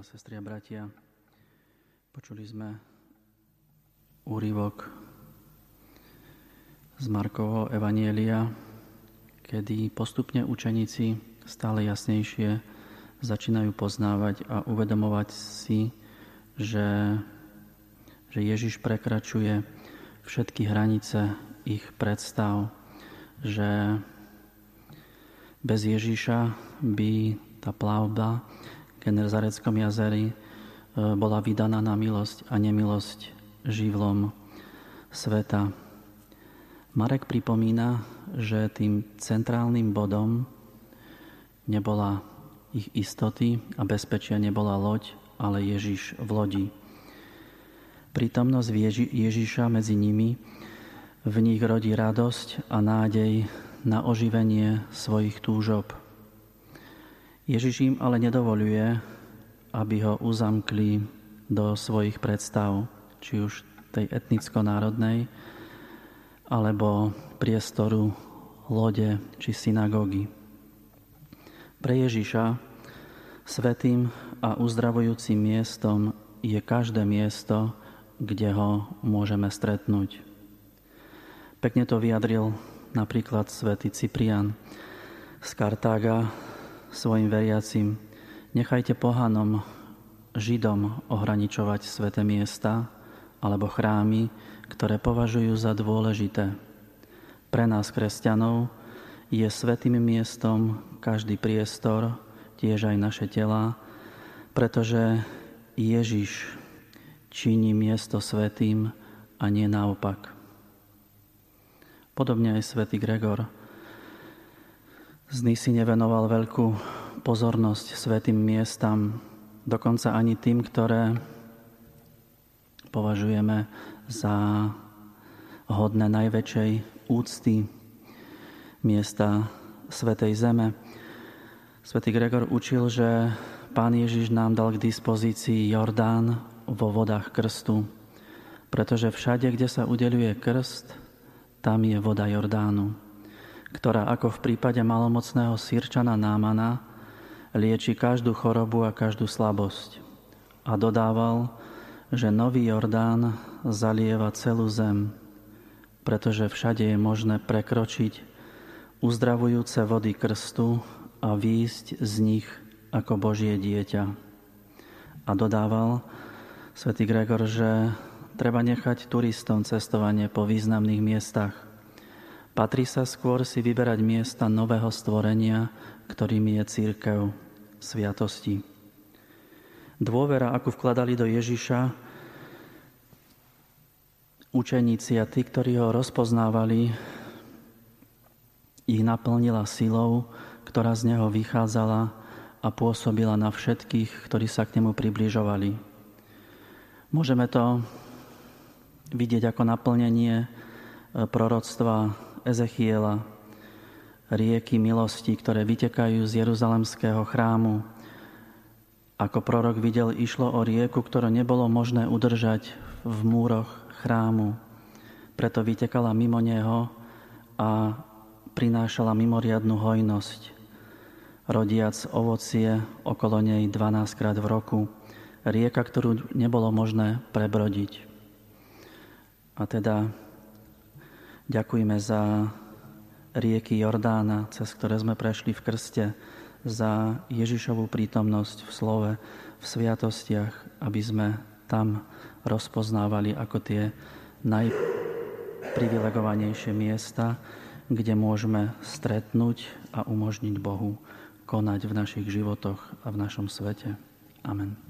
Milá sestri a bratia, počuli sme úryvok z Markovho Evanielia, kedy postupne učeníci stále jasnejšie začínajú poznávať a uvedomovať si, že, že Ježiš prekračuje všetky hranice ich predstav, že bez Ježiša by tá plavba Genezareckom jazeri e, bola vydaná na milosť a nemilosť živlom sveta. Marek pripomína, že tým centrálnym bodom nebola ich istoty a bezpečia nebola loď, ale Ježiš v lodi. Prítomnosť Ježiša medzi nimi v nich rodí radosť a nádej na oživenie svojich túžob. Ježiš im ale nedovoluje, aby ho uzamkli do svojich predstav, či už tej etnicko-národnej, alebo priestoru lode či synagógy. Pre Ježiša svetým a uzdravujúcim miestom je každé miesto, kde ho môžeme stretnúť. Pekne to vyjadril napríklad svätý Cyprian z Kartága, svojim veriacim, nechajte pohanom, Židom ohraničovať sveté miesta alebo chrámy, ktoré považujú za dôležité. Pre nás, kresťanov, je svetým miestom každý priestor, tiež aj naše tela, pretože Ježiš činí miesto svetým a nie naopak. Podobne aj svätý Gregor z Nisi nevenoval veľkú pozornosť svetým miestam, dokonca ani tým, ktoré považujeme za hodné najväčšej úcty miesta Svetej Zeme. Svetý Gregor učil, že Pán Ježiš nám dal k dispozícii Jordán vo vodách krstu, pretože všade, kde sa udeluje krst, tam je voda Jordánu ktorá ako v prípade malomocného sírčana Námana lieči každú chorobu a každú slabosť. A dodával, že nový Jordán zalieva celú zem, pretože všade je možné prekročiť uzdravujúce vody krstu a výjsť z nich ako Božie dieťa. A dodával svätý Gregor, že treba nechať turistom cestovanie po významných miestach – Patrí sa skôr si vyberať miesta nového stvorenia, ktorým je církev sviatosti. Dôvera, akú vkladali do Ježiša, učeníci a tí, ktorí ho rozpoznávali, ich naplnila silou, ktorá z neho vychádzala a pôsobila na všetkých, ktorí sa k nemu približovali. Môžeme to vidieť ako naplnenie proroctva Ezechiela, rieky milosti, ktoré vytekajú z Jeruzalemského chrámu. Ako prorok videl, išlo o rieku, ktorú nebolo možné udržať v múroch chrámu. Preto vytekala mimo neho a prinášala mimoriadnu hojnosť, rodiac ovocie okolo nej 12 krát v roku. Rieka, ktorú nebolo možné prebrodiť. A teda Ďakujeme za rieky Jordána, cez ktoré sme prešli v krste, za Ježišovú prítomnosť v slove, v sviatostiach, aby sme tam rozpoznávali ako tie najprivilegovanejšie miesta, kde môžeme stretnúť a umožniť Bohu konať v našich životoch a v našom svete. Amen.